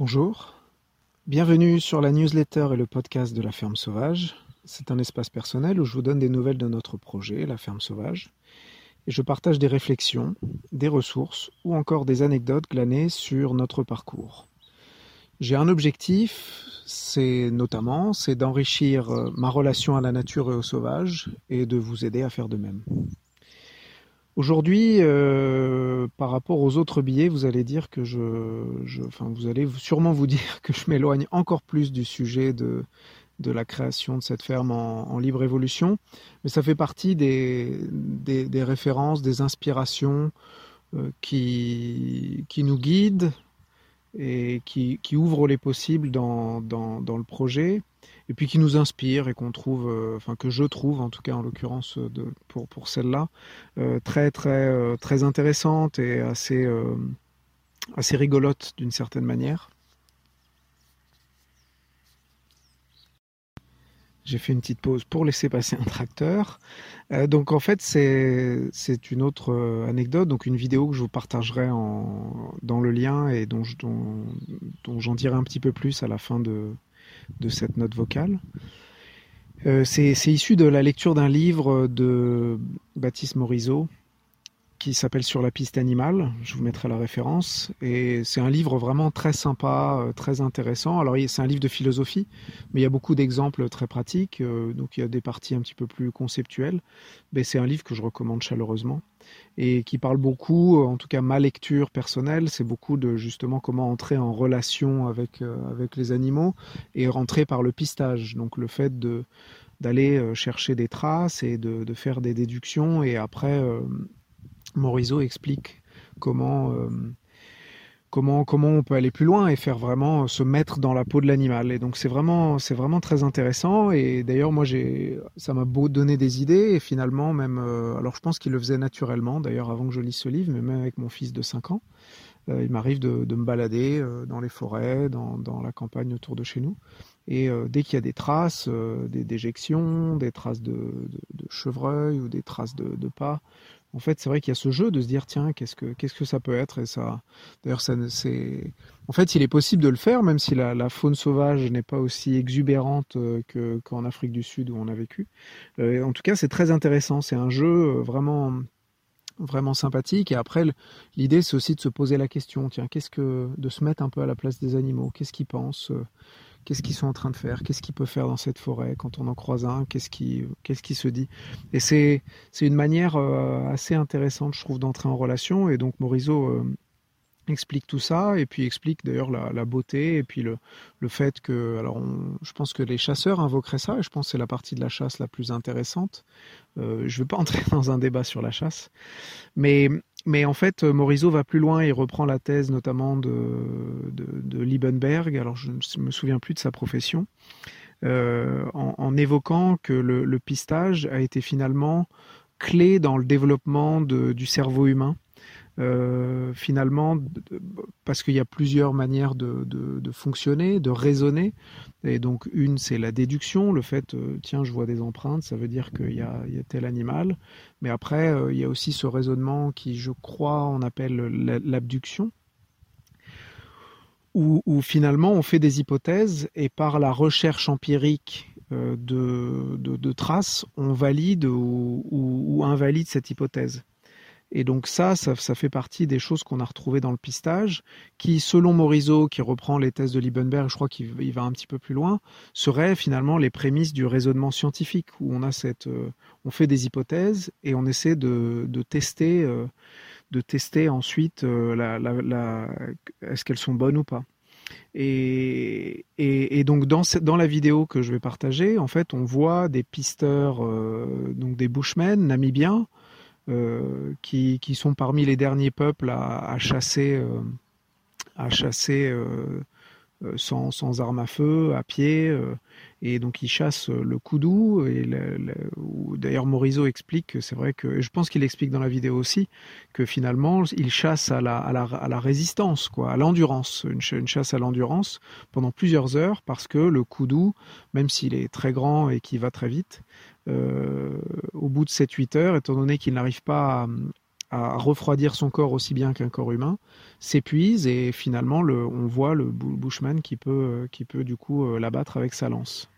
Bonjour, bienvenue sur la newsletter et le podcast de la ferme sauvage. C'est un espace personnel où je vous donne des nouvelles de notre projet, la ferme sauvage, et je partage des réflexions, des ressources ou encore des anecdotes glanées sur notre parcours. J'ai un objectif, c'est notamment d'enrichir euh, ma relation à la nature et au sauvage et de vous aider à faire de même. Aujourd'hui, euh, par rapport aux autres billets, vous allez dire que je, enfin, vous allez sûrement vous dire que je m'éloigne encore plus du sujet de, de la création de cette ferme en, libre évolution, mais ça fait partie des, des, références, des inspirations euh, qui, qui nous guident et qui, qui ouvrent les possibles dans, dans, dans le projet et puis qui nous inspire et qu'on trouve, euh, enfin que je trouve en tout cas en l'occurrence euh, pour, pour celle-là, euh, très très très intéressante et assez assez rigolote d'une certaine manière. J'ai fait une petite pause pour laisser passer un tracteur. donc en fait c'est une autre anecdote, donc une vidéo que je vous partagerai en, dans le lien et dont, dont, dont j'en dirai un petit peu plus à la fin de, de cette note vocale. Euh, c'est issu de la lecture d'un livre de Baptiste Morisot qui s'appelle Sur la piste animale. Je vous mettrai la référence. Et c'est un livre vraiment très sympa, euh, très intéressant. Alors, c'est un livre de philosophie, mais il y a beaucoup d'exemples très pratiques. Euh, donc, il y a des parties un petit peu plus conceptuelles. Mais c'est un livre que je recommande chaleureusement et qui parle beaucoup, en tout cas ma lecture personnelle, c'est beaucoup de justement comment entrer en relation avec, euh, les animaux et rentrer par le pistage. Donc, le fait d'aller chercher des traces et de, faire des déductions et après Morisot explique comment, euh, comment, comment on peut aller plus loin et faire vraiment se mettre dans la peau de l'animal. Et donc c'est vraiment, c'est vraiment très intéressant. Et d'ailleurs, moi, j'ai, ça m'a beau donner des idées. Et finalement, même, euh, alors je pense qu'il le faisait naturellement, d'ailleurs, avant que je lise ce livre, mais même avec mon fils de 5 ans. Euh, il m'arrive de, de, me balader dans les forêts, dans, dans, la campagne autour de chez nous. Et dès qu'il y a des traces, des déjections, des traces de, de, de, chevreuil ou des traces de, pas, en fait, c'est vrai qu'il y a ce jeu de se dire tiens, qu'est-ce que qu'est-ce que ça peut être et ça. D'ailleurs, ça c'est. En fait, il est possible de le faire, même si la, faune sauvage n'est pas aussi exubérante euh, que qu'en Afrique du Sud où on a vécu. Euh, en tout cas, c'est très intéressant. C'est un jeu euh, vraiment vraiment sympathique. Et après, l'idée, c'est aussi de se poser la question tiens, qu'est-ce que de se mettre un peu à la place des animaux Qu'est-ce qu'ils pensent Qu'est-ce qu'ils sont en train de faire? Qu'est-ce qu'ils peuvent faire dans cette forêt quand on en croise un? Qu'est-ce qui, se dit? Et c'est, une manière euh, assez intéressante, je trouve, d'entrer en relation. Et donc Morisot euh, explique tout ça et puis explique d'ailleurs la, beauté et puis le, fait que alors je pense que les chasseurs invoqueraient ça et je pense que c'est la partie de la chasse la plus intéressante. Euh, je ne veux pas entrer dans un débat sur la chasse mais mais en fait Morisot va plus loin il reprend la thèse notamment de, Liebenberg alors je ne me souviens plus de sa profession euh, en, évoquant que le, pistage a été finalement clé dans le développement du cerveau humain euh, finalement, parce qu'il y a plusieurs manières de, fonctionner, de raisonner. Et donc, une, c'est la déduction, le fait, euh, tiens, je vois des empreintes, ça veut dire qu'il y, a, tel animal. Mais après, euh, il y a aussi ce raisonnement qui, je crois, on appelle l'abduction. Où, finalement on fait des hypothèses et par la recherche empirique de, traces, on valide ou invalide cette hypothèse. Et donc ça, ça, fait partie des choses qu'on a retrouvées dans le pistage, qui, selon Morisot, qui reprend les thèses de Liebenberg, je crois qu'il va un petit peu plus loin, seraient finalement les prémices du raisonnement scientifique, où on a cette, euh, on fait des hypothèses et on essaie de, tester, euh, de tester ensuite euh, la, est-ce qu'elles sont bonnes ou pas. Et, et, donc dans, dans la vidéo que je vais partager, en fait, on voit des pisteurs, donc des bushmen namibiens, qui, qui, sont parmi les derniers peuples à, chasser, euh, à chasser euh, sans, sans armes à feu, à pied. et donc ils chassent le koudou. Et d'ailleurs Morisot explique que c'est vrai que, je pense qu'il explique dans la vidéo aussi, que finalement ils chassent à la, à la, à la résistance, quoi, à l'endurance, une, chasse à l'endurance pendant plusieurs heures parce que le koudou, même s'il est très grand et qui va très vite, euh, au bout de 7-8 heures, étant donné qu'il n'arrive pas à refroidir son corps aussi bien qu'un corps humain, s'épuise et finalement le, on voit le Bushman qui peut, qui peut du coup l'abattre avec sa lance.